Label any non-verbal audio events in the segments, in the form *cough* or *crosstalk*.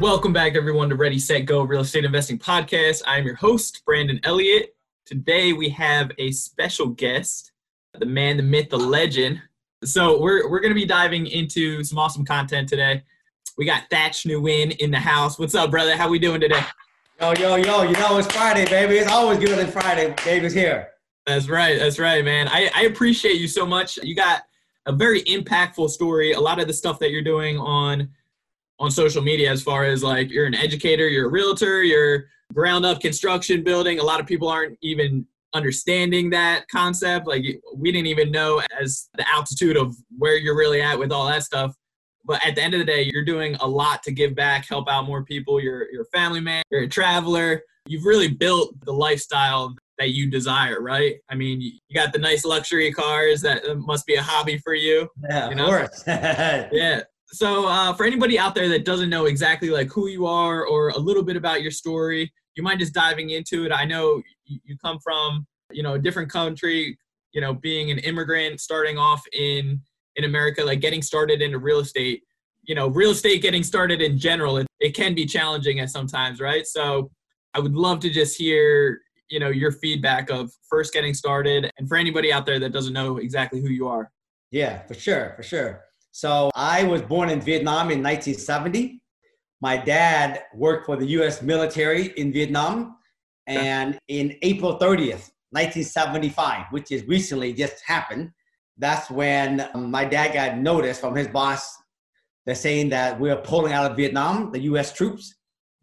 Welcome back, everyone, to Ready, Set, Go Real Estate Investing Podcast. I'm your host, Brandon Elliott. Today we have a special guest, the man, the myth, the legend. So we're we're gonna be diving into some awesome content today. We got Thach Nguyen in the house. What's up, brother? How we doing today? Yo, yo, yo, you know it's Friday, baby. It's always good on Friday. Baby's here. That's right. That's right, man. I, I appreciate you so much. You got a very impactful story. A lot of the stuff that you're doing on on social media as far as like you're an educator, you're a realtor, you're ground up construction building. A lot of people aren't even understanding that concept. Like we didn't even know as the altitude of where you're really at with all that stuff. But at the end of the day, you're doing a lot to give back, help out more people. You're, you're a family man, you're a traveler. You've really built the lifestyle that you desire, right? I mean, you got the nice luxury cars. That uh, must be a hobby for you. Yeah, you of course. *laughs* yeah so uh, for anybody out there that doesn't know exactly like who you are or a little bit about your story you mind just diving into it? I know you come from you know a different country you know being an immigrant starting off in in america like getting started into real estate you know real estate getting started in general it, it can be challenging at sometimes right? So i would love to just hear you know your feedback of first getting started and for anybody out there that doesn't know exactly who you are. Yeah for sure for sure so I was born in Vietnam in 1970. My dad worked for the U.S. military in Vietnam, and in April 30th, 1975, which is recently just happened, that's when my dad got notice from his boss. They're saying that we're pulling out of Vietnam, the U.S. troops,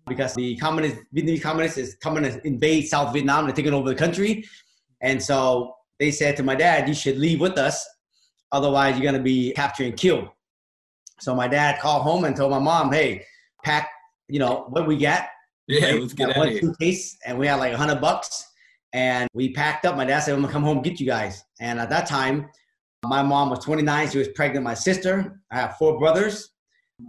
because the communist Vietnamese communists is coming to invade South Vietnam. They're taking over the country, and so they said to my dad, "You should leave with us Otherwise, you're going to be captured and killed. So my dad called home and told my mom, hey, pack, you know, what we got. Yeah, right? let's get out one of here. suitcase, and we had like a hundred bucks. And we packed up. My dad said, I'm gonna come home and get you guys. And at that time, my mom was 29. She was pregnant. My sister. I have four brothers.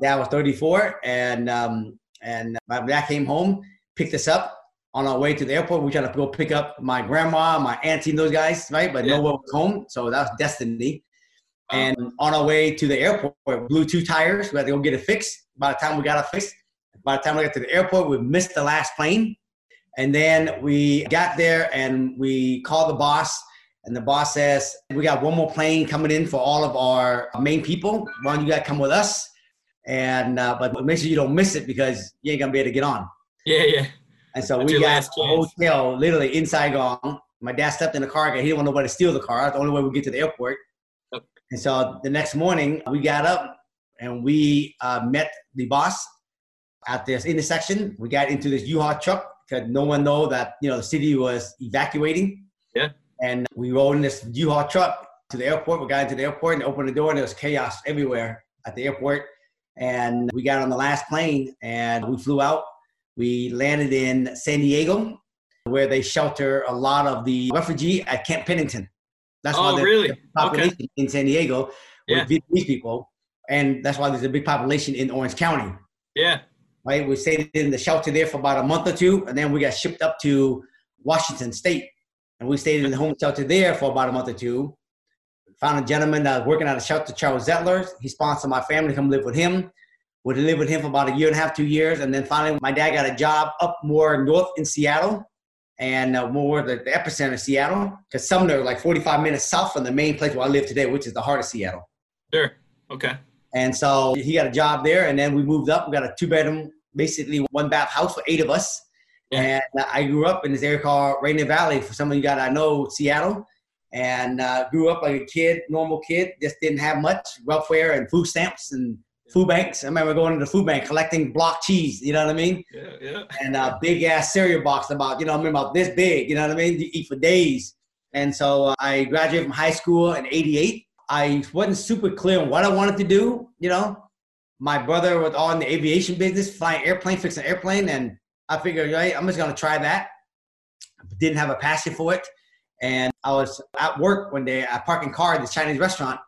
Dad was 34, and um, and my dad came home, picked us up on our way to the airport. We tried to go pick up my grandma, my auntie, and those guys, right? But yeah. no one was home, so that was destiny. And on our way to the airport, we blew two tires. We had to go get it fixed. By the time we got it fixed, by the time we got to the airport, we missed the last plane. And then we got there and we called the boss. And the boss says, We got one more plane coming in for all of our main people. Why don't you guys come with us? And uh, but make sure you don't miss it because you ain't gonna be able to get on. Yeah, yeah. And so That's we got a hotel literally in Saigon. My dad stepped in the car. He didn't want nobody to steal the car. That's the only way we get to the airport. And so the next morning, we got up and we uh, met the boss at this intersection. We got into this U-Haul truck because no one know that you know the city was evacuating. Yeah. And we rode in this U-Haul truck to the airport. We got into the airport and opened the door, and there was chaos everywhere at the airport. And we got on the last plane and we flew out. We landed in San Diego, where they shelter a lot of the refugee at Camp Pendleton. That's oh, why there's really? a population okay. in San Diego with yeah. Vietnamese people, and that's why there's a big population in Orange County. Yeah. Right. We stayed in the shelter there for about a month or two, and then we got shipped up to Washington State, and we stayed in the home shelter there for about a month or two. Found a gentleman that was working at a shelter, Charles Zettler. He sponsored my family to come live with him. We lived with him for about a year and a half, two years, and then finally my dad got a job up more north in Seattle and uh, more the, the epicenter of Seattle, because Sumner, like 45 minutes south from the main place where I live today, which is the heart of Seattle. Sure. Okay. And so he got a job there, and then we moved up. We got a two bedroom, basically one bath house for eight of us. Yeah. And I grew up in this area called Rainier Valley. For some of you guys, I know Seattle, and uh, grew up like a kid, normal kid. Just didn't have much welfare and food stamps and food banks. I remember going to the food bank collecting block cheese. You know what I mean? Yeah, yeah. And a big ass cereal box about you know I mean about this big. You know what I mean? You eat for days. And so uh, I graduated from high school in '88. I wasn't super clear on what I wanted to do. You know, my brother was all in the aviation business, flying airplane, fixing airplane, and I figured, right, I'm just gonna try that. Didn't have a passion for it, and I was at work one day. I parked in car at this Chinese restaurant,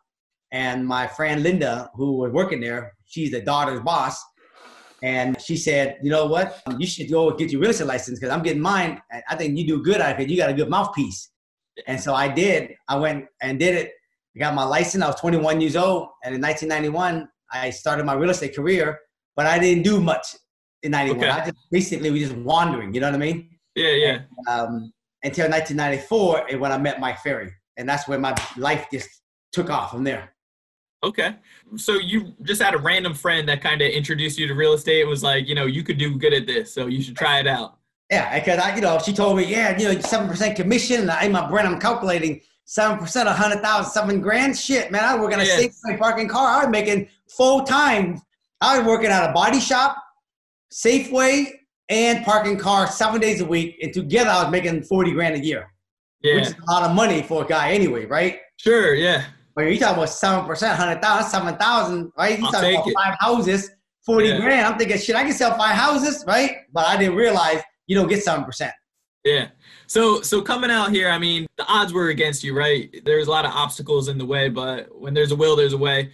and my friend Linda, who was working there, she's the daughter's boss, and she said, "You know what? You should go get your real estate license because I'm getting mine. And I think you do good at it. You got a good mouthpiece." And so I did. I went and did it. I got my license. I was 21 years old, and in 1991, I started my real estate career. But I didn't do much in 91. Okay. I just basically was just wandering. You know what I mean? Yeah, yeah. um, until 1994 and when I met Mike Ferry. And that's when my life just took off from there. Okay. So you just had a random friend that kind of introduced you to real estate. It was like, you know, you could do good at this, so you should try it out. Yeah, because I, you know, she told me, yeah, you know, seven percent commission. And I, in my brain, I'm calculating seven percent, a hundred thousand, seven grand. Shit, man, I was gonna a Yeah. Safeway parking car. I was making full time. I was working at a body shop, Safeway, and parking car seven days a week, and together I was making forty grand a year, yeah. which is a lot of money for a guy anyway, right? Sure. Yeah. But you're talking about seven percent, hundred thousand, seven thousand, right? You're I'll talking about it. five houses, forty Yeah. grand. I'm thinking, shit, I can sell five houses, right? But I didn't realize you don't get seven percent. Yeah. So so coming out here, I mean, the odds were against you, right? There's a lot of obstacles in the way, but when there's a will, there's a way.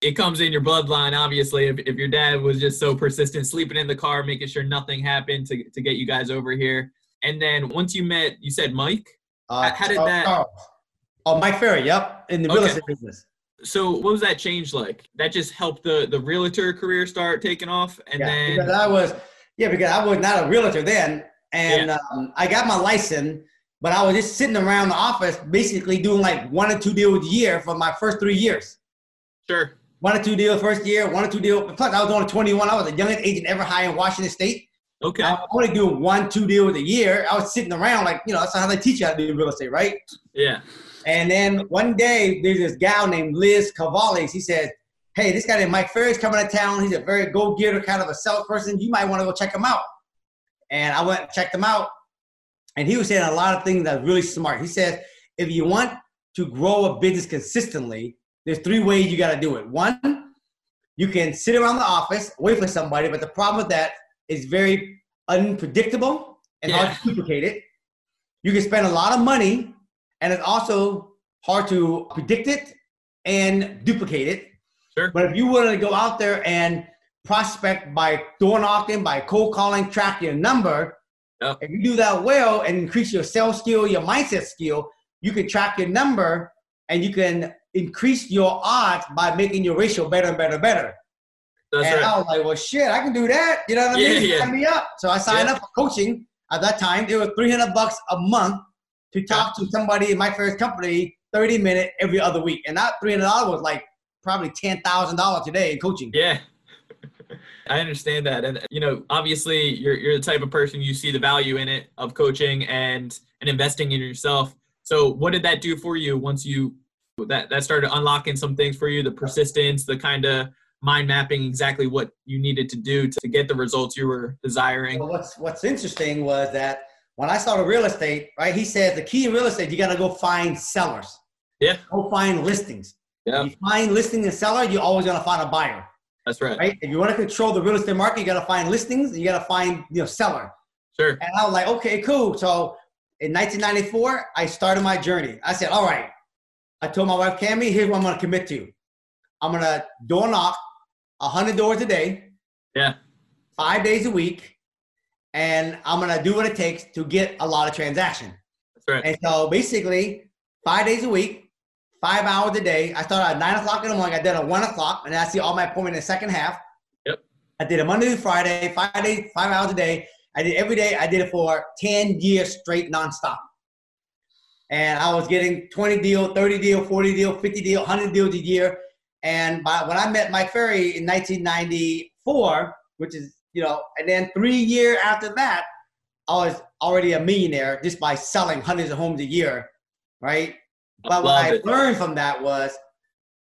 It comes in your bloodline, obviously. If, if your dad was just so persistent, sleeping in the car, making sure nothing happened to, to get you guys over here. And then once you met, you said Mike. Uh, How did oh, that- Oh, oh, Mike Ferry, yep, in the real Okay. estate business. So what was that change like? That just helped the the realtor career start taking off, and yeah, then because I was, yeah, because I was not a realtor then, and um, I got my license, but I was just sitting around the office, basically doing like one or two deals a year for my first three years. sure, One or two deals first year, one or two deals. Plus, I was only 21. I was the youngest agent ever hired in Washington State. okay, I was only doing one, two deals a year. I was sitting around like, you know, that's how they teach you how to do real estate, right? yeah, And then one day, there's this gal named Liz Cavalli. He said, Hey, this guy named Mike Ferry's coming to town. He's a very go getter kind of a salesperson. You might want to go check him out. And I went and checked him out. And he was saying a lot of things that was really smart. He said, If you want to grow a business consistently, there's three ways you got to do it. One, you can sit around the office, wait for somebody, but the problem with that is very unpredictable and hard to duplicate it. You can spend a lot of money, and it's also hard to predict it and duplicate it. sure, But if you were to go out there and prospect by door knocking, by cold calling, track your number, Yep. if you do that well and increase your sales skill, your mindset skill, you can track your number and you can increase your odds by making your ratio better and better and better. that's and right. I was like, well, shit, I can do that. You know what I Yeah, mean? yeah. Sign me up. So I signed Yeah. up for coaching. At that time, it was 300 bucks a month to talk to somebody in my first company 30 minutes every other week. And that $300 was like probably $10,000 today in coaching. Yeah. *laughs* I understand that. And you know, obviously you're you're the type of person you see the value in it of coaching and and investing in yourself. So what did that do for you once you that that started unlocking some things for you, the persistence, the kind of mind mapping exactly what you needed to do to get the results you were desiring. Well, what's what's interesting was that when I started real estate, right? He said the key in real estate, you got to go find sellers. Yeah. Go find listings. Yeah. You find listing and seller, you're always gonna find a buyer, That's right. right? If you want to control the real estate market, you got to find listings. You got to find you know seller. Sure. And I was like, okay, cool. So in 1994, I started my journey. I said, all right. I told my wife, Cami, here's what I'm gonna commit to. I'm gonna door knock 100 doors a day Yeah. five days a week, and I'm gonna do what it takes to get a lot of transaction. That's right. And so basically, five days a week, five hours a day. I started at nine o'clock in the morning. I did at one o'clock, and I see all my appointment in the second half. Yep. I did it Monday to Friday, five days, five hours a day. I did every day. I did it for ten years straight, nonstop. And I was getting 20 deal, 30 deal, 40 deal, 50 deal, 100 deals a year. And by, when I met Mike Ferry in 1994, which is, you know, and then three years after that, I was already a millionaire just by selling hundreds of homes a year, right? But what I it. learned from that was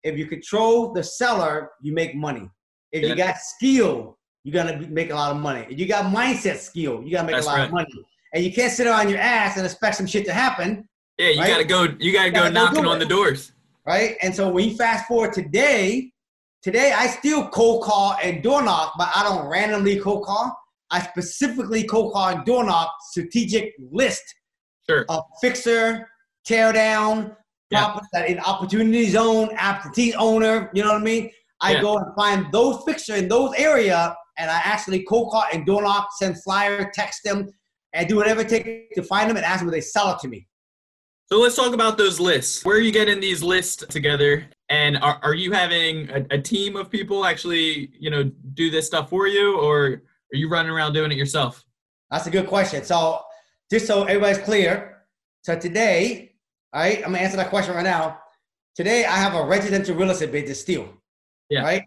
if you control the seller, you make money. If Yeah. you got skill, you're gonna make a lot of money. If you got mindset skill, you gotta make That's a lot right. of money. And you can't sit on your ass and expect some shit to happen, Yeah, you Right? gotta go you gotta go Gotta go knocking on the doors. right? And so when you fast forward today, today I still cold call and door knock, but I don't randomly cold call. I specifically cold call and door knock strategic list Sure. of fixer, tear down, Yeah. that in opportunity zone, absentee owner, you know what I mean? I Yeah. go and find those fixer in those area and I actually cold call and door knock, send flyer, text them, and do whatever it takes to find them and ask them if they sell it to me. So let's talk about those lists. Where are you getting these lists together? And are, are you having a, a team of people actually, you know, do this stuff for you, or are you running around doing it yourself? That's a good question. So just so everybody's clear, so today, all right, I'm gonna answer that question right now. Today I have a residential real estate business still. Yeah. Right?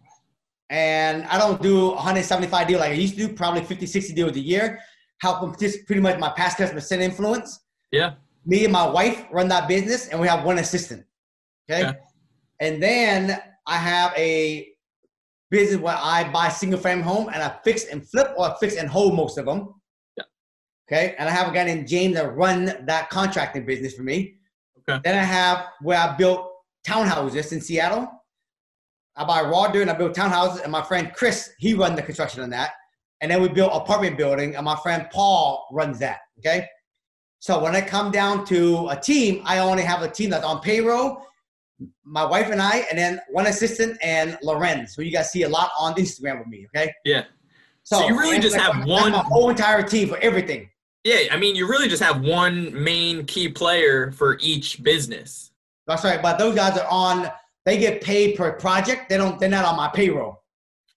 And I don't do 175 deals like I used to do, probably 50, 60 deals a year. Help them just pretty much my past customer center influence. Yeah. Me and my wife run that business and we have one assistant. Okay. Okay. And then I have a business where I buy single family home and I fix and flip or I fix and hold most of them. Yeah. Okay. And I have a guy named James that run that contracting business for me. Okay. Then I have where I built townhouses in Seattle. I buy raw dirt and I build townhouses. And my friend Chris, he run the construction on that. And then we built apartment building and my friend Paul runs that. Okay. So when I come down to a team, I only have a team that's on payroll, my wife and I, and then one assistant and Lorenz, who you guys see a lot on Instagram with me. Okay. Yeah. So you really just like, have one- my whole entire team for everything. Yeah. I mean, you really just have one main key player for each business. That's right. But those guys are on. They get paid per project. They don't. They're not on my payroll.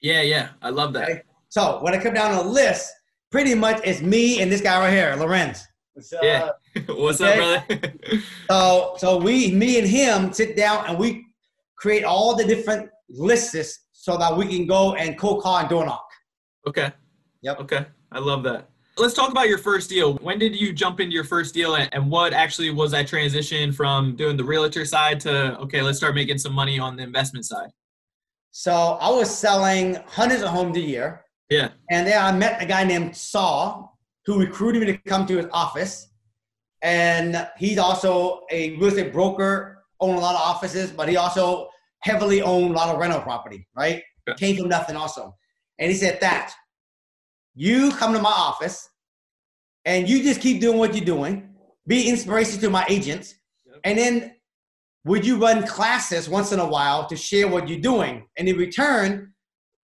Yeah. Yeah. I love that. Okay. So when I come down the list, pretty much it's me and this guy right here, Lorenz. What's up? Yeah. *laughs* What's Okay. up, brother? *laughs* So so we, me and him, sit down and we create all the different lists so that we can go and cold call and door knock. okay. Yep. Okay. I love that. Let's talk about your first deal. When did you jump into your first deal and, and what actually was that transition from doing the realtor side to, okay, let's start making some money on the investment side? So I was selling hundreds of homes a year. Yeah. And then I met a guy named Saul who recruited me to come to his office. And he's also a real estate broker, own a lot of offices, but he also heavily owned a lot of rental property, right? Okay. Came from nothing also. And he said, that you come to my office and you just keep doing what you're doing, be inspiration to my agents, Yep. and then would you run classes once in a while to share what you're doing? And in return,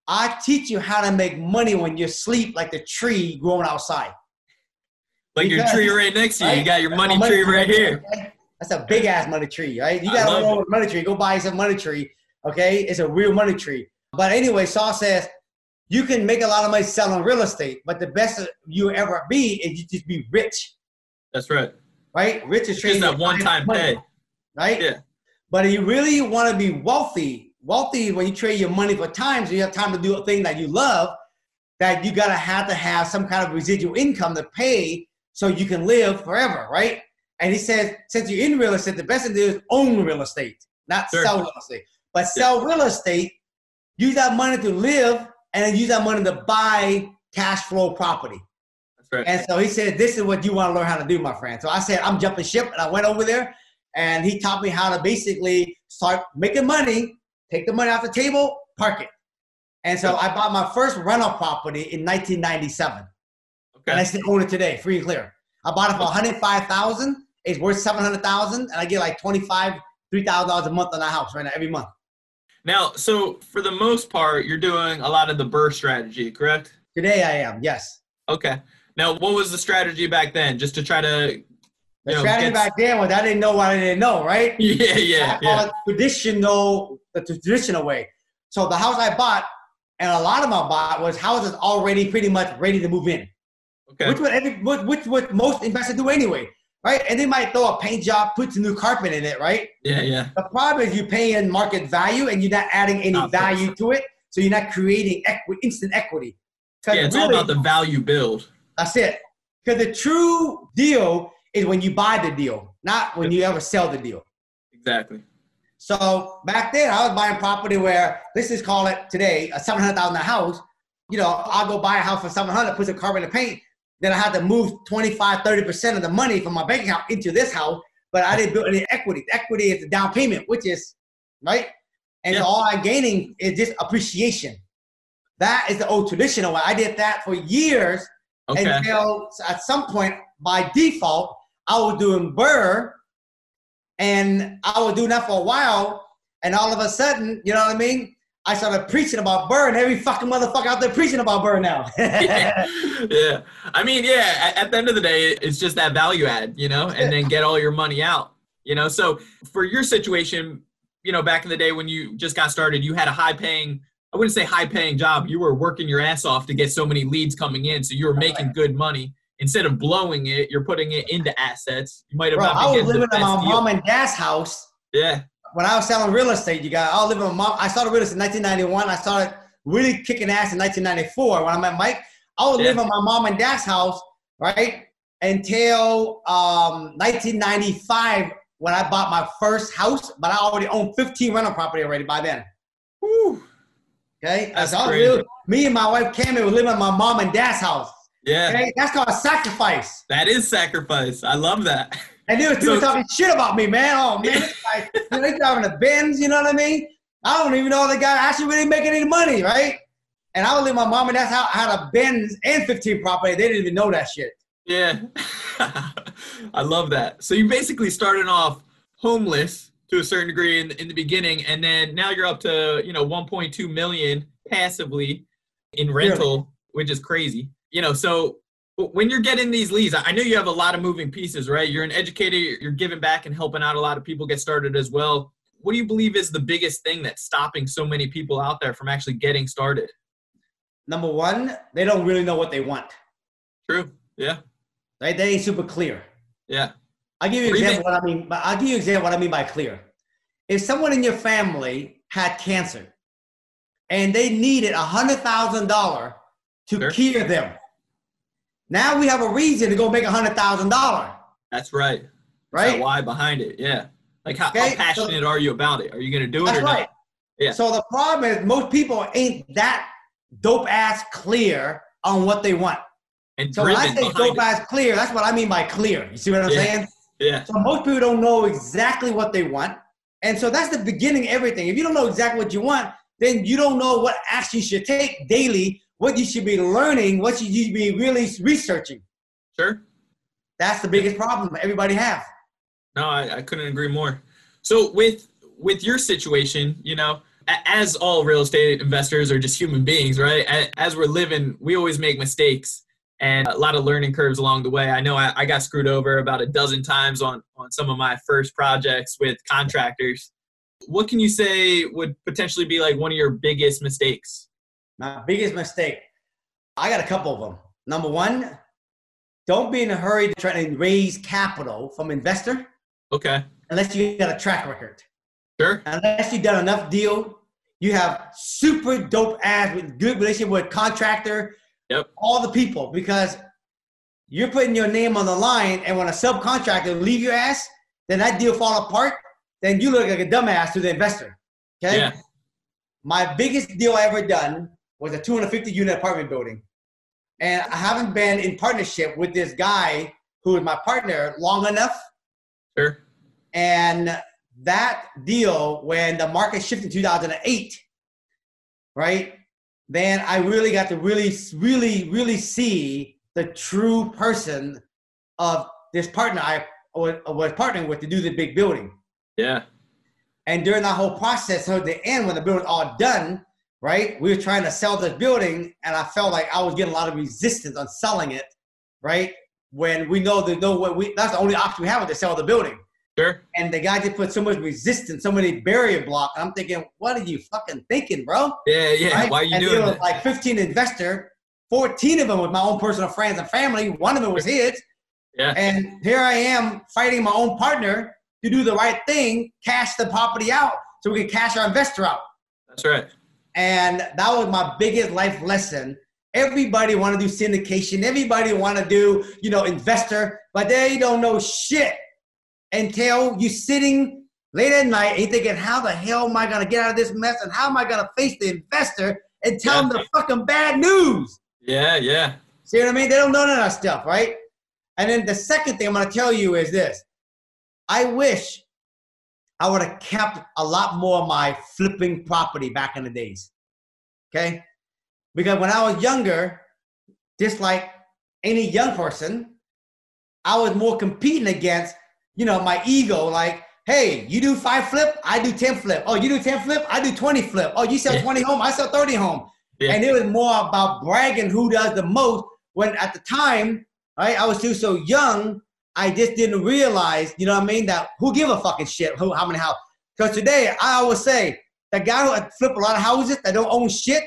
I teach you how to make money when you sleep like the tree growing outside. Like your tree right next to you. You got your That's money tree right here. That's a big ass money tree, right? You know a money tree. Go buy some money tree, okay? It's a real money tree. But anyway, Saul says you can make a lot of money selling real estate, but the best you ever be is you just be rich, That's right. right? Rich is Just that one time money, pay. right? Yeah. But if you really want to be wealthy, wealthy when you trade your money for time, so you have time to do a thing that you love, that you gotta have to have some kind of residual income to pay so you can live forever, right? And he says, since you're in real estate, the best thing to do is own real estate, not Sure. sell real estate. But sell real estate, use that money to live, and then use that money to buy cash flow property. That's right. And so he said, This is what you want to learn how to do, my friend. So I said, I'm jumping ship. And I went over there and he taught me how to basically start making money, take the money off the table, park it. And so I bought my first rental property in 1997. And I still own it today, free and clear. I bought it for 105000 It's worth 700000 And I get like 25 $3,000 a month on that house right now, every month. Now, so for the most part, you're doing a lot of the BRRRR strategy, correct? Today I am, yes. Okay. Now, what was the strategy back then? Just to try to, The know, strategy get- back then was I didn't know what I didn't know, right? *laughs* yeah, yeah, I yeah. traditional, the traditional way. So the house I bought, and a lot of my bought was houses already pretty much ready to move in, Okay. which would every, which, which would most investors do anyway, right? And they might throw a paint job, put some new carpet in it, right? Yeah, yeah. The problem is you're paying market value and you're not adding any course. value to it, so you're not creating equi- instant equity. Yeah, it's all about the value build. That's it. Because the true deal is when you buy the deal, not when you ever sell the deal. Exactly. So back then, I was buying property where let's just call it today a seven hundred thousand house. You know, I'll go buy a house for seven hundred, put some carpet and paint. Then I had to move 25, 30 percent of the money from my bank account into this house, but I didn't build any equity. The equity is the down payment, which is right. And Yeah. so all I'm gaining is just appreciation. That is the old traditional way. I did that for years, Okay. until at some point by default I was doing BRRRR and I was doing that for a while, and all of a sudden, you know what I mean? I started preaching about BRRRR. every fucking motherfucker out there preaching about BRRRR now. yeah. *laughs* *laughs* yeah. I mean, yeah, at, at, the end of the day, it's just that value add, you know, and then get all your money out, you know. So for your situation, you know, back in the day when you just got started, you had a high paying, I wouldn't say high paying job. You were working your ass off to get so many leads coming in. So you were making good money. Instead of blowing it, you're putting it into assets. You might have Bro, not I was living in my deal. mom and dad's house Yeah. When I was selling real estate, you got I was living with my mom. I started real estate in 1991. I started really kicking ass in 1994 when I met Mike. I was Yeah. living in my mom and dad's house, right, until um, 1995 when I bought my first house. But I already owned 15 rental property already by then. Whew. Okay, That's So I was crazy. living- me and my wife Cammy were living in my mom and dad's house. Yeah. Okay, that's called a sacrifice. That is sacrifice. I love that. *laughs* And there was talking shit about me, man. Oh man, this guy, you know, they driving a Benz, you know what I mean? I don't even know the guy actually really making any money, right? And I was living my mom and dad's house. I had a Benz and 15 property. They didn't even know that shit. Yeah. *laughs* I love that. So you basically started off homeless to a certain degree in, in the beginning, and then now you're up to, you know, 1.2 million passively in rental, which is crazy. You know, so when you're getting these leads, I know you have a lot of moving pieces, right? You're an educator, you're giving back and helping out a lot of people get started as well. What do you believe is the biggest thing that's stopping so many people out there from actually getting started? Number one, they don't really know what they want. True. Yeah. Right? They ain't super clear. Yeah. I'll give you an example what I mean. But I'll give you an example what I mean by clear. If someone in your family had cancer and they needed a hundred thousand dollar to Sure. cure them, now we have a reason to go make a hundred thousand dollar, That's right. right? Why behind it. Yeah. Like how, Okay, how passionate are you about it? Are you gonna do it That's or right. not? Yeah. So the problem is most people ain't that dope ass clear on what they want. And So when I say dope it. ass clear, that's what I mean by clear. You see what I'm Yeah. saying? Yeah. So most people don't know exactly what they want. And so that's the beginning of everything. If you don't know exactly what you want, then you don't know what action you should take daily, what you should be learning, what should you should be really researching. Sure. That's the biggest problem everybody have. No, I, I couldn't agree more. So with with your situation, you know, as all real estate investors are just human beings, right? As we're living, we always make mistakes and a lot of learning curves along the way. I know I, I got screwed over about a dozen times on on some of my first projects with contractors. What can you say would potentially be like one of your biggest mistakes? My biggest mistake. I got a couple of them. Number one, don't be in a hurry to try to raise capital from investor Okay. unless you got a track record. Sure. unless you've done enough deal, you have super dope ass with good relationship with contractor, Yep. all the people because you're putting your name on the line, and when a subcontractor leave your ass, then that deal fall apart. Then you look like a dumbass to the investor. Okay. Yeah. My biggest deal I ever done was a 250 unit apartment building, and I haven't been in partnership with this guy who is my partner long enough Sure. and that deal, when the market shifted in 2008, right? Then I really got to really, really, really see the true person of this partner I was, partnering with to do the big building. Yeah. And during that whole process, so at the end, when the building was all done, right? We were trying to sell this building, and I felt like I was getting a lot of resistance on selling it, right? When we know there's no way we that's the only option we have is to sell the building. Sure. And the guy just put so much resistance, so many barrier block. And I'm thinking, what are you fucking thinking, bro? Yeah. Yeah. Right? Why are you and doing there was that? like 15 investor, 14 of them with my own personal friends and family. One of them was his. Yeah. And here I am fighting my own partner to do the right thing, cash the property out so we can cash our investor out. That's right. And that was my biggest life lesson. Everybody want to do syndication. Everybody want to do, you know, investor, but they don't know shit until you sitting late at night and you thinking, how the hell am I going to get out of this mess? And how am I going to face the investor and tell Yeah. them the fucking bad news? Yeah. Yeah. See what I mean? They don't know none of that stuff, right? And then the second thing I'm going to tell you is this. I wish I would have kept a lot more of my flipping property back in the days. Okay? Because when I was younger, just like any young person, I was more competing against, you know, my ego. Like, hey, you do five flip, I do 10 flip. Oh, you do 10 flip, I do 20 flip. Oh, you sell Yeah. 20 home, I sell 30 home. Yeah. And it was more about bragging who does the most. When at the time, right, I was still so young, I just didn't realize, you know what I mean, that who give a fucking shit who how many houses. Because today I always say the guy who flip a lot of houses that don't own shit,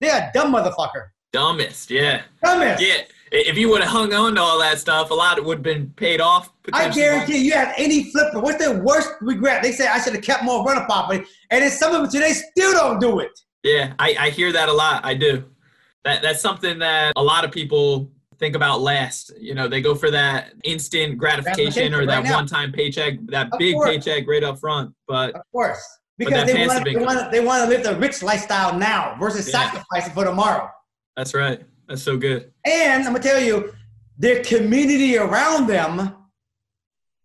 they're a dumb motherfucker. Dumbest, yeah. Dumbest. Yeah. If you would have hung on to all that stuff, a lot would have been paid off. I guarantee you have any flipper. What's their worst regret? They say I should have kept more rental property, and then some of them today still don't do it. Yeah, I, I hear that a lot. I do. That that's something that a lot of people think about last. You know, they go for that instant gratification or that right one-time paycheck, that Of big course. paycheck right up front. But Of course, because they want, they want they want to live the rich lifestyle now versus Yeah. sacrificing for tomorrow. that's right. That's so good. And I'm gonna tell you, their community around them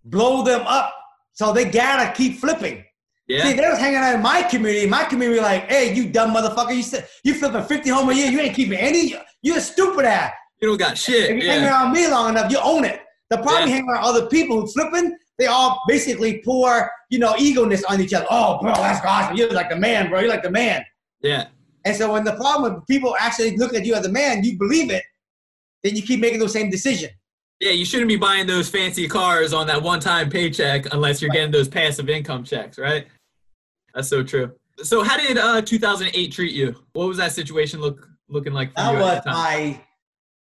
blow them up, so they gotta keep flipping. Yeah. See, they was hanging out in my community. My community like, hey, you dumb motherfucker, you said you flipping 50 home a year, you ain't keeping any. You're a stupid ass. You don't got shit. If you hang around me long enough, you own it. The problem Yeah. you hang around other people who flipping, they all basically pour, you know, egoness on each other. Oh, bro, that's awesome. You're like the man, bro. You're like the man. Yeah. And so when the problem when people actually look at you as a man, you believe it, then you keep making those same decisions. Yeah, you shouldn't be buying those fancy cars on that one-time paycheck unless you're getting those passive income checks, right? That's so true. So how did uh 2008 treat you? What was that situation look looking like for That you was at the time? my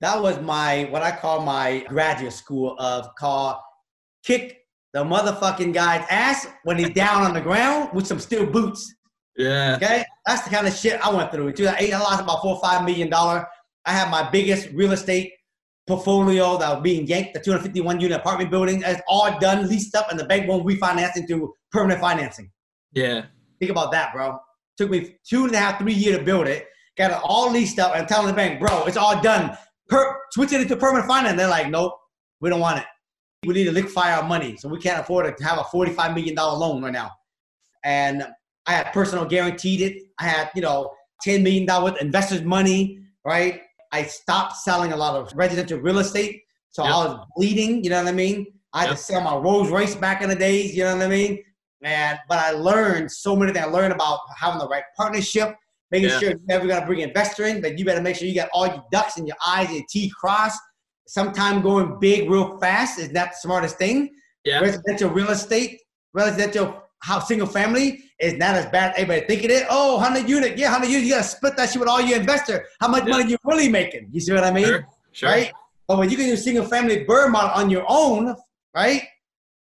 that was my what I call my graduate school of called kick the motherfucking guy's ass when he's down on the ground with some steel boots. yeah. Okay, that's the kind of shit I went through. In 2008, I lost about four or five million dollar. I had my biggest real estate portfolio that was being yanked, the 251 unit apartment building. It's all done, leased up, and the bank won't refinance into permanent financing. Yeah. Think about that, bro. Took me two and a half, three years to build it. Got it all leased up, and telling the bank, bro, it's all done. Per- switch it into permanent finance. They're like, nope, we don't want it. We need to liquefy our money, so we can't afford to have a $45 million loan right now. And I had personal guaranteed it. I had, you know, $10 million worth investors' money, right? I stopped selling a lot of residential real estate. So Yep. I was bleeding, you know what I mean? I had Yep. to sell my Rolls Royce back in the days, you know what I mean? And but I learned so many things. I learned about having the right partnership, making Yeah. sure you're never gonna bring an investor in, but you better make sure you got all your ducks in your eyes and your T crossed. Sometimes going big real fast is not the smartest thing. Yeah. Residential real estate, residential house, single family is not as bad as everybody think it is. Oh, 100 unit, yeah, 100 unit. You gotta split that shit with all your investor. How much Yeah. money you really making? You see what I mean? Sure. Sure. right? But when you can do single family BRRRR model on your own, right?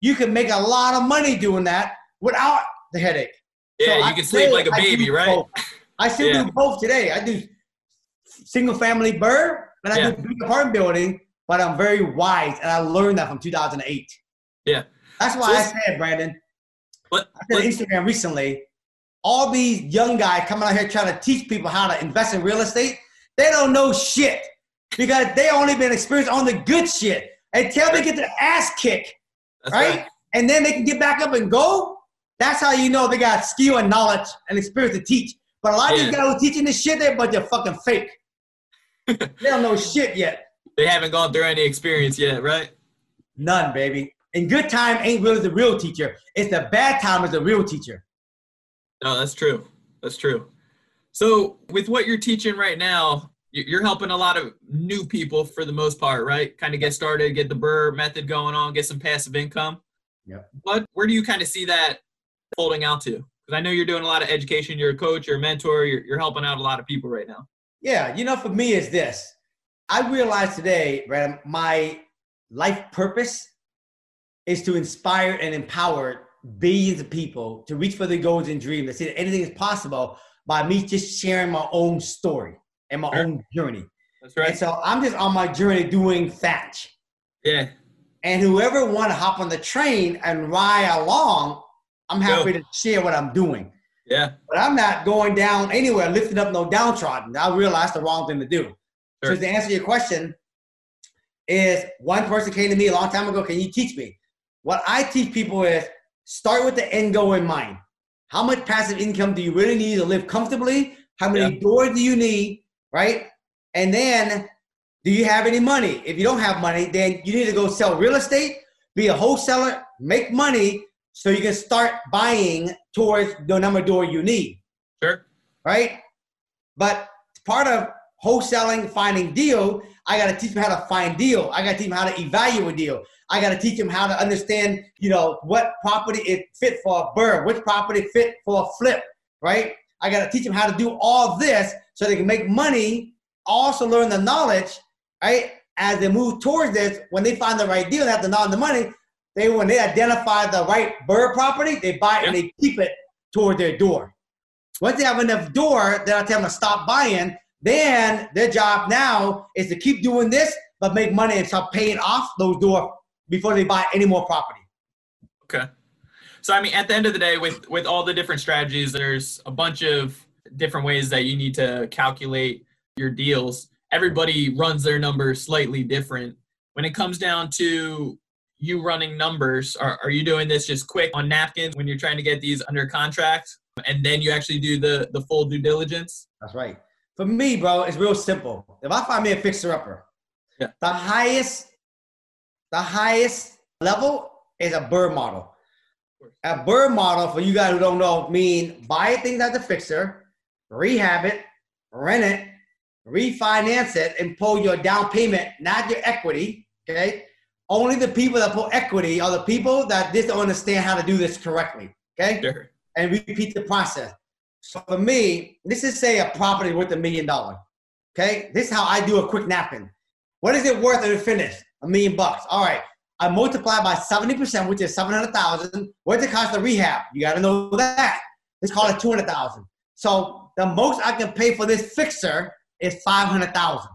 You can make a lot of money doing that without the headache. Yeah, So you I can sleep like a baby, right? *laughs* I still Yeah. do both today. I do single family BRRRR and I Yeah. do big apartment building, but I'm very wise and I learned that from 2008. Yeah. That's why So I said, Brandon, But, I said on Instagram recently, all these young guys coming out here trying to teach people how to invest in real estate, they don't know shit because they only been experienced on the good shit. Until they get their ass kicked, that's right? And then they can get back up and go. That's how you know they got skill and knowledge and experience to teach. But a lot of these guys who teaching this shit, they're a bunch of fucking fake. *laughs* they don't know shit yet. They haven't gone through any experience yet, right? None, baby. And good time ain't really the real teacher. It's the bad time is the real teacher. No, that's true. That's true. So, with what you're teaching right now, you- you're helping a lot of new people for the most part, right? Kind of get started, get the BRRRR method going on, get some passive income. Yep. What, where do you kind of see that folding out to? Because I know you're doing a lot of education. You're a coach, you're a mentor, you're, you're helping out a lot of people right now. Yeah, you know, for me, is this. I realized today, Brandon, my life purpose is to inspire and empower billions of people to reach for their goals and dreams. To see that anything is possible by me just sharing my own story and my Sure. own journey. That's right. And so I'm just on my journey doing thatch. Yeah. And whoever want to hop on the train and ride along, I'm happy to share what I'm doing. Yeah. But I'm not going down anywhere, lifting up no downtrodden. I realized the wrong thing to do. Sure. So to answer your question, is one person came to me a long time ago, can you teach me? What I teach people is start with the end goal in mind. How much passive income do you really need to live comfortably? How many doors do you need? Right? And then Do you have any money? If you don't have money, then you need to go sell real estate, be a wholesaler, make money so you can start buying towards the number door you need. Sure. Right? But part of wholesaling, finding deal, I got to teach them how to find deal. I got to teach them how to evaluate a deal. I got to teach them how to understand, you know, what property is fit for a BRRRR, which property fit for a flip, right? I got to teach them how to do all this so they can make money, also learn the knowledge, right? As they move towards this, when they find the right deal, they have the knowledge the money. They when they identify the right BRRRR property, they buy it and they keep it toward their door. Once they have enough door, then I tell them to stop buying. Then their job now is to keep doing this, but make money and start paying off those door before they buy any more property. Okay. So I mean, at the end of the day, with with all the different strategies, there's a bunch of different ways that you need to calculate your deals. Everybody runs their numbers slightly different. When it comes down to you running numbers, are, are you doing this just quick on napkins when you're trying to get these under contract, and then you actually do the the full due diligence? That's right. For me, bro, it's real simple. If I find me a fixer upper, yeah. the highest the highest level is a BRRRR model. A BRRRR model, for you guys who don't know, mean buy things as a fixer, rehab it, rent it, refinance it, and pull your down payment, not your equity. Okay. Only the people that pull equity are the people that just don't understand how to do this correctly. Okay. Sure. And repeat the process. So for me, this is say a property worth a million dollars. Okay. This is how I do a quick napkin. What is it worth to finish? A million bucks. All right. I multiply by 70%, which is 700,000. What's the cost of rehab? You got to know that. Let's call it 200,000. So the most I can pay for this fixer is 500,000.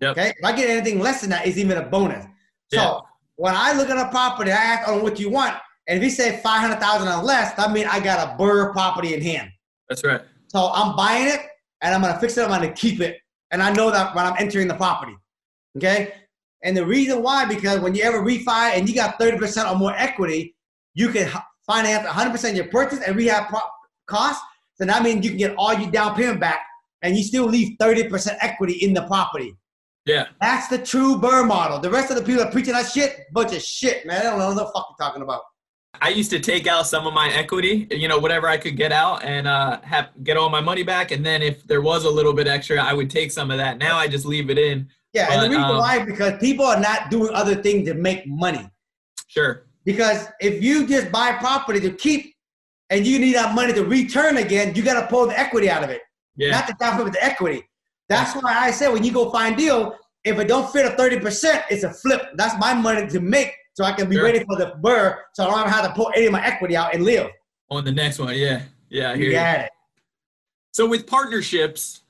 Yep. Okay. If I get anything less than that, it's even a bonus. So Yeah. When I look at a property, I ask on what you want. And if you say 500,000 or less, that means I got a BRRRR property in hand. That's right. So I'm buying it and I'm gonna fix it. I'm gonna keep it, and I know that when I'm entering the property. Okay. And the reason why, because when you ever refi and you got 30% or more equity, you can finance 100% of your purchase and rehab pro- costs. So that means you can get all your down payment back, and you still leave 30% equity in the property. Yeah. That's the true BRRRR model. The rest of the people that preaching that shit, bunch of shit, man. I don't know what the fuck you're talking about. I used to take out some of my equity, you know, whatever I could get out and uh, have get all my money back. And then if there was a little bit extra, I would take some of that. Now I just leave it in. Yeah, and the reason um, why because people are not doing other things to make money. Sure. Because if you just buy property to keep and you need that money to return again, you got to pull the equity out of it, Yeah. not the down payment, the equity. That's why I said when you go find deal, if it don't fit a 30%, it's a flip. That's my money to make so I can be Sure. ready for the BRRRR so I don't have to pull any of my equity out and live. On the next one. Yeah. Yeah. I hear You you. it. So with partnerships,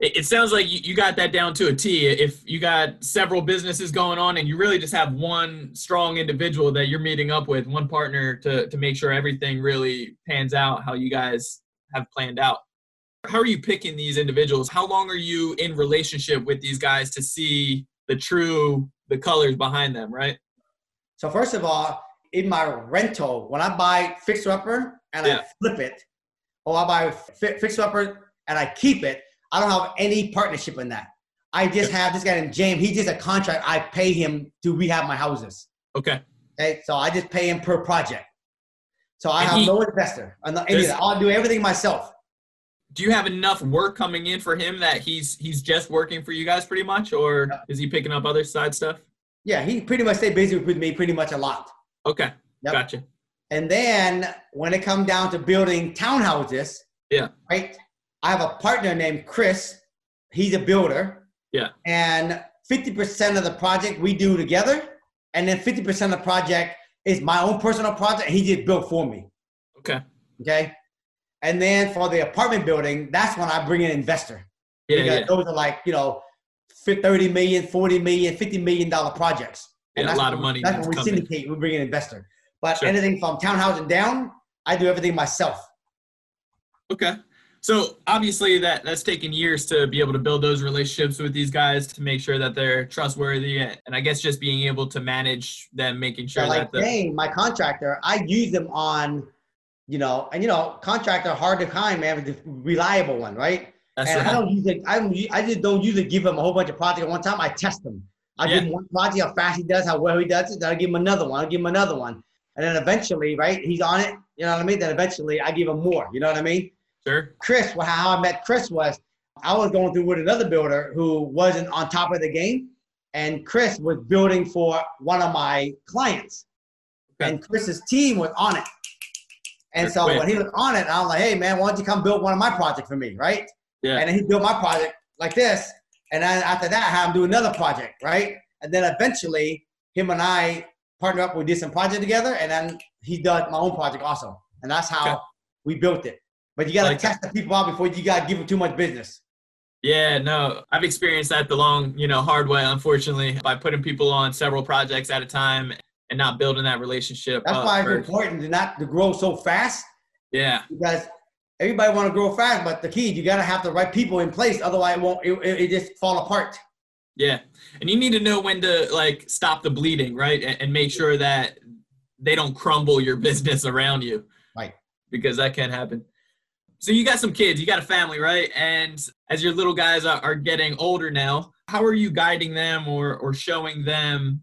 it, sounds like you, you got that down to a T. If you got several businesses going on and you really just have one strong individual that you're meeting up with, one partner to, to make sure everything really pans out how you guys have planned out. How are you picking these individuals? How long are you in relationship with these guys to see the true the colors behind them, right? So first of all, in my rental, when I buy fixer upper and I flip it, or I buy fi- fixer upper and I keep it, I don't have any partnership in that. I just have this guy named James. He's just a contract. I pay him to rehab my houses. Okay. Okay, so I just pay him per project. So I And have he- no investor. Uh, I'm any of that. I'll do everything myself. Do you have enough work coming in for him that he's he's just working for you guys pretty much, or is he picking up other side stuff? Yeah, he pretty much stay busy with me pretty much a lot. Okay, Yep. gotcha. And then when it comes down to building townhouses, Yeah. right? I have a partner named Chris. He's a builder. Yeah. And 50% of the project we do together, and then 50% of the project is my own personal project, he just built for me. Okay. Okay. And then for the apartment building, that's when I bring in an investor. Yeah, because yeah. those are like, you know, fi- 30 million, 40 million, 50 million dollar projects. And yeah, a that's lot of money That's when we in. syndicate, we bring in an investor. But Sure. anything from townhouse and down, I do everything myself. Okay. So obviously that that's taken years to be able to build those relationships with these guys to make sure that they're trustworthy, and I guess just being able to manage them, making sure Yeah, like that the Dane, my contractor, I use them on, you know, and you know, contractor hard to find, man, the reliable one, right? That's and I don't usually, I, don't, I just don't usually give him a whole bunch of projects at one time. I test him. I Yeah. give him one project, how fast he does, how well he does it. Then I give him another one. I give him another one. And then eventually, right, he's on it. You know what I mean? Then eventually I give him more. You know what I mean? Sure. Chris, well, how I met Chris was I was going through with another builder who wasn't on top of the game. And Chris was building for one of my clients. Okay. And Chris's team was on it. And so when he was on it, I was like, hey, man, why don't you come build one of my projects for me, right? Yeah. And then he built my project like this. And then after that, I had him do another project, right? And then eventually, him and I partnered up. We did some project together, and then he does my own project also. And that's how Okay. we built it. But you got to Like test the people out before you got to give them too much business. Yeah, no, I've experienced that the long, you know, hard way, unfortunately, by putting people on several projects at a time and not building that relationship. That's up why it's first. important to not to grow so fast Yeah, because everybody want to grow fast, but the key you got to have the right people in place. Otherwise, it won't. It, it, it just fall apart. yeah, and you need to know when to like stop the bleeding, right, and, and make sure that they don't crumble your *laughs* business around you, Right. Because that can happen. So you got some kids, you got a family, right? And as your little guys are, are getting older now, how are you guiding them or or showing them?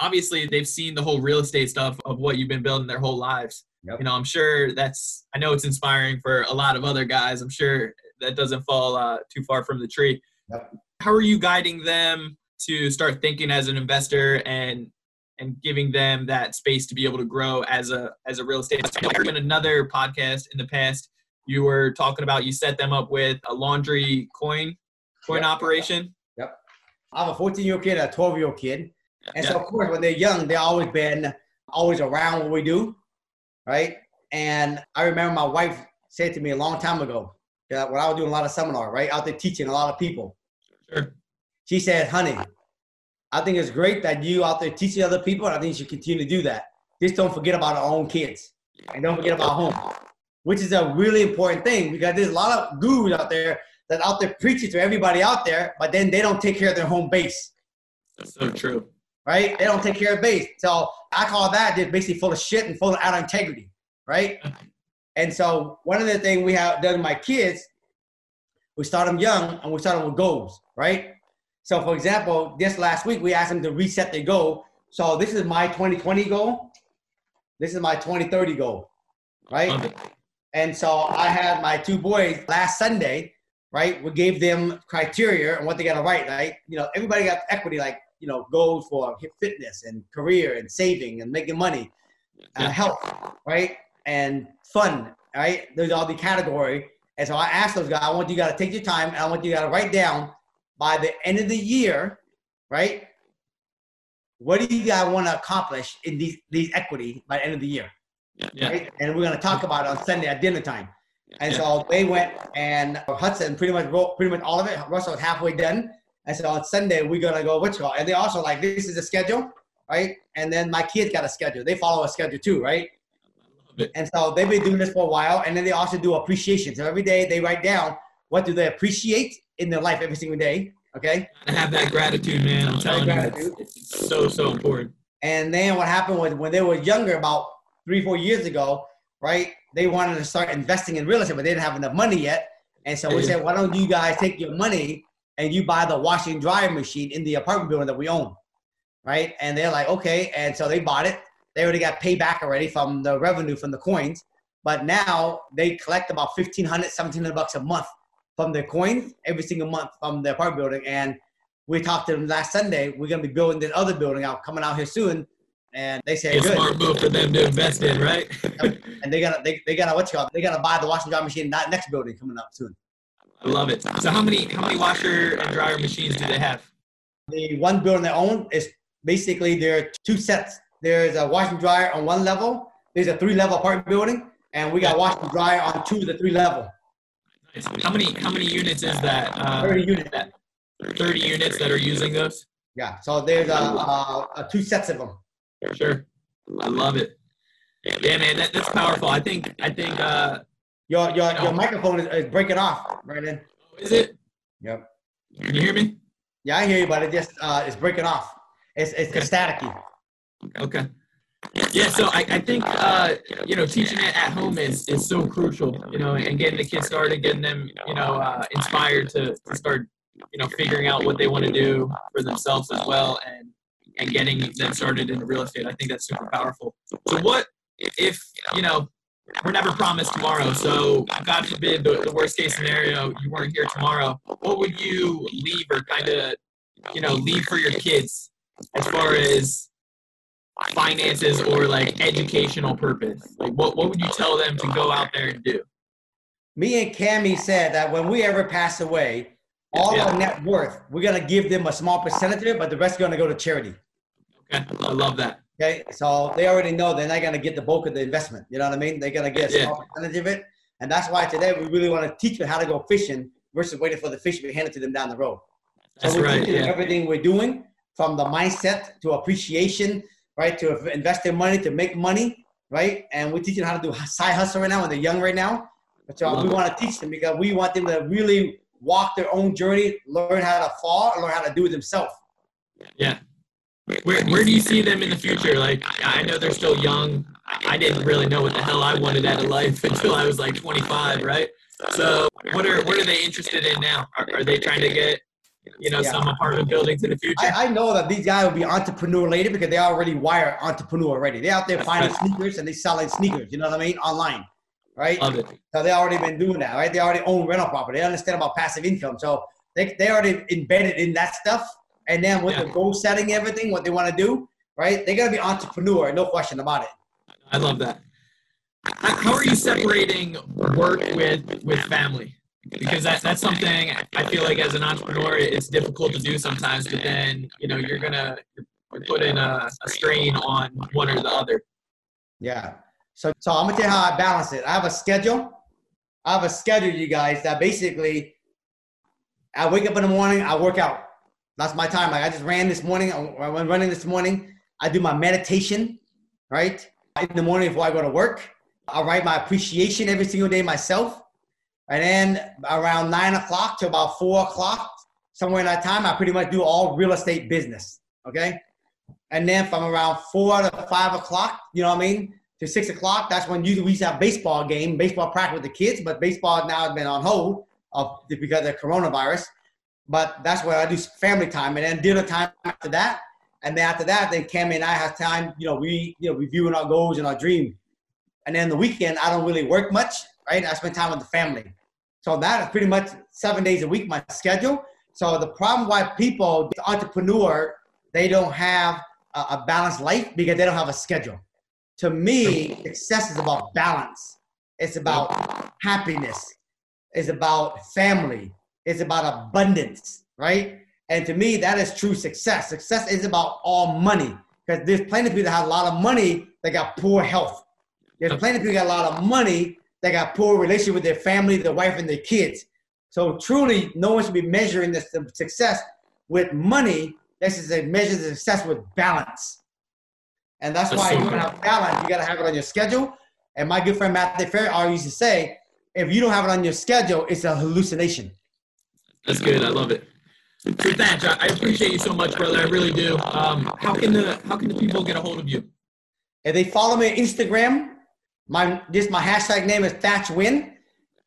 Obviously, they've seen the whole real estate stuff of what you've been building their whole lives. Yep. You know, I'm sure that's. I know it's inspiring for a lot of other guys. I'm sure that doesn't fall uh, too far from the tree. Yep. How are you guiding them to start thinking as an investor and and giving them that space to be able to grow as a as a real estate. In another podcast in the past, you were talking about you set them up with a laundry coin coin Yep. operation. Yep. I have a 14 year old kid, and a 12 year old kid. And so, of course, when they're young, they've always been always around what we do, right? And I remember my wife said to me a long time ago, that when I was doing a lot of seminar, right, out there teaching a lot of people, Sure. she said, "Honey, I think it's great that you out there teaching other people, and I think you should continue to do that. Just don't forget about our own kids, and don't forget about home, which is a really important thing because there's a lot of gurus out there that out there preaching to everybody out there, but then they don't take care of their home base." That's so true. Right? They don't take care of base. So I call that just basically full of shit and full of out of integrity, right? And so one of the things we have done with my kids, we start them young and we start them with goals, right? So for example, this last week we asked them to reset their goal. So this is my 2020 goal. This is my 2030 goal, right? And so I had my two boys last Sunday, right? We gave them criteria and what they got to write, right? You know, everybody got equity, like, you know, goals for fitness and career and saving and making money, uh, health, right? And fun, right? Those are all the category. And so I asked those guys, I want you guys to take your time and I want you guys to write down by the end of the year, right? What do you guys want to accomplish in these, these equity by the end of the year? Yeah. right? And we're gonna talk about it on Sunday at dinner time. And Yeah. so they went and Hudson pretty much wrote pretty much all of it. Russell was halfway done. And said, on Sunday we're gonna go which call. And they also like this is a schedule, right? And then my kids got a schedule. They follow a schedule too, right? And so they've been doing this for a while. And then they also do appreciation. So every day they write down what do they appreciate in their life every single day. Okay. And have that gratitude, man. I'm telling you, it's, so so important. And then what happened was when they were younger, about three, four years ago, right? They wanted to start investing in real estate, but they didn't have enough money yet. And so we said, why don't you guys take your money and you buy the washing and dryer machine in the apartment building that we own, right? And they're like, okay. And so they bought it. They already got payback already from the revenue from the coins. But now they collect about 1500 1700 bucks a month from their coins every single month from the apartment building. And we talked to them last Sunday. We're going to be building this other building out, coming out here soon. And they said, It's a good. smart move for them to invest in, right? and they gotta they, they gotta what you call it? they gotta buy the washing dry machine in that next building coming up soon. I love it. So how many how many washer and dryer machines do they have? The one building they own is basically there are two sets. There's a washing dryer on one level. There's a three level apartment building, and we got washing dryer on two of the three level. Nice. How many how many units is that? Uh, Thirty units. that- Thirty units that are using those. Yeah. So there's a, a, a two sets of them. Sure. I love it. Yeah, man, that, that's powerful. I think I think uh Your your, No. your microphone is, is breaking off, Brandon. is it? Yep. Can you hear me? Yeah, I hear you, but it just uh, it's breaking off. It's it's, it's staticky. Okay. Yeah, so I, I think uh, you know teaching it at home is is so crucial. You know, and getting the kids started, getting them you know uh, inspired to, to start you know figuring out what they want to do for themselves as well, and and getting them started in real estate. I think that's super powerful. So what if you know we're never promised tomorrow. So God forbid the, the worst case scenario you weren't here tomorrow. What would you leave or kind of you know leave for your kids as far as finances or like educational purpose? Like what what would you tell them to go out there and do? Me and Cami said that when we ever pass away, all yeah. our net worth, we're gonna give them a small percentage of it, but the rest is gonna go to charity. Okay, I love that. Okay, so they already know they're not gonna get the bulk of the investment. You know what I mean? They're gonna get a small yeah. percentage of it, and that's why today we really want to teach them how to go fishing versus waiting for the fish to be handed to them down the road. So that's we're right. Yeah. Everything we're doing, from the mindset to appreciation, right, to invest their money to make money, right, and we're teaching how to do side hustle right now when they're young right now. So we want to teach them because we want them to really walk their own journey, learn how to fall, learn how to do it themselves. Yeah. Where, where do you see them in the future? Like, I know they're still young. I didn't really know what the hell I wanted out of life until I was like 25, right? So, what are what are they interested in now? Are, are they trying to get, you know, yeah. some apartment buildings in the future? I, I, know that these guys will be entrepreneur later because they already wire entrepreneur already. They're out there finding sneakers and they selling sneakers. You know what I mean? Online, right? Love it. So they already been doing that, right? They already own rental property. They understand about passive income. So they they already embedded in that stuff and then with yeah. the goal setting, everything, what they want to do, right? They're gonna be entrepreneur, no question about it. I love that. How are you separating work with with family? Because that, that's something I feel like as an entrepreneur, it's difficult to do sometimes. But then you know you're gonna put in a, a strain on one or the other. Yeah. So so I'm gonna tell you how I balance it. I have a schedule. I have a schedule, you guys, that basically I wake up in the morning, I work out. That's my time. Like I just ran this morning. I went running this morning. I do my meditation, right? In the morning before I go to work. I write my appreciation every single day myself. And then around nine o'clock to about four o'clock, somewhere in that time, I pretty much do all real estate business. Okay. And then from around four to five o'clock, you know what I mean? To six o'clock, that's when usually we used to have baseball game, baseball practice with the kids, but baseball now has been on hold of, because of the coronavirus. But that's where I do family time, and then dinner time after that. And then after that, then Cami and I have time, you know, we you know reviewing our goals and our dream. And then the weekend, I don't really work much, right? I spend time with the family. So that is pretty much seven days a week my schedule. So the problem why people, the entrepreneur, they don't have a, a balanced life because they don't have a schedule. To me, success is about balance. It's about happiness. It's about family. It's about abundance, right? And to me, that is true success. Success is about all money because there's plenty of people that have a lot of money that got poor health. There's plenty of people that got a lot of money that got poor relationship with their family, their wife, and their kids. So truly, no one should be measuring this success with money. This is a measure the success with balance. And that's, that's why so you to have balance. You got to have it on your schedule. And my good friend Matthew Ferry always used to say, if you don't have it on your schedule, it's a hallucination. That's good. I love it. So Thach, I appreciate you so much, brother. I really do. Um, how can the how can the people get a hold of you? If they follow me on Instagram, my just my hashtag name is Thach Nguyen.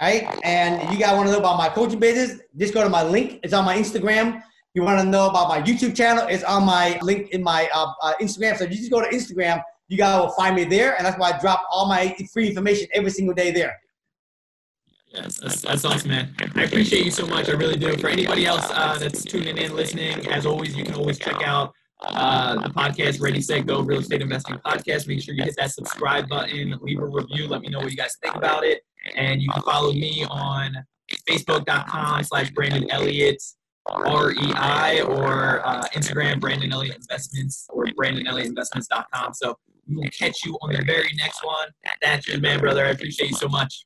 Right? And you guys want to know about my coaching business, just go to my link. It's on my Instagram. You want to know about my YouTube channel, it's on my link in my uh, uh, Instagram. So you just go to Instagram, you guys will find me there. And that's why I drop all my free information every single day there. Yes, that's, that's awesome, man. I appreciate you so much. I really do. For anybody else uh, that's tuning in, listening, as always, you can always check out uh, the podcast, Ready, Set, Go, Real Estate Investing Podcast. Make sure you hit that subscribe button, leave a review, let me know what you guys think about it. And you can follow me on facebook.com slash Brandon Elliott, R-E-I, or uh, Instagram, Brandon Elliott Investments, or BrandonElliottInvestments.com. So we will catch you on the very next one. That's your man, brother. I appreciate you so much.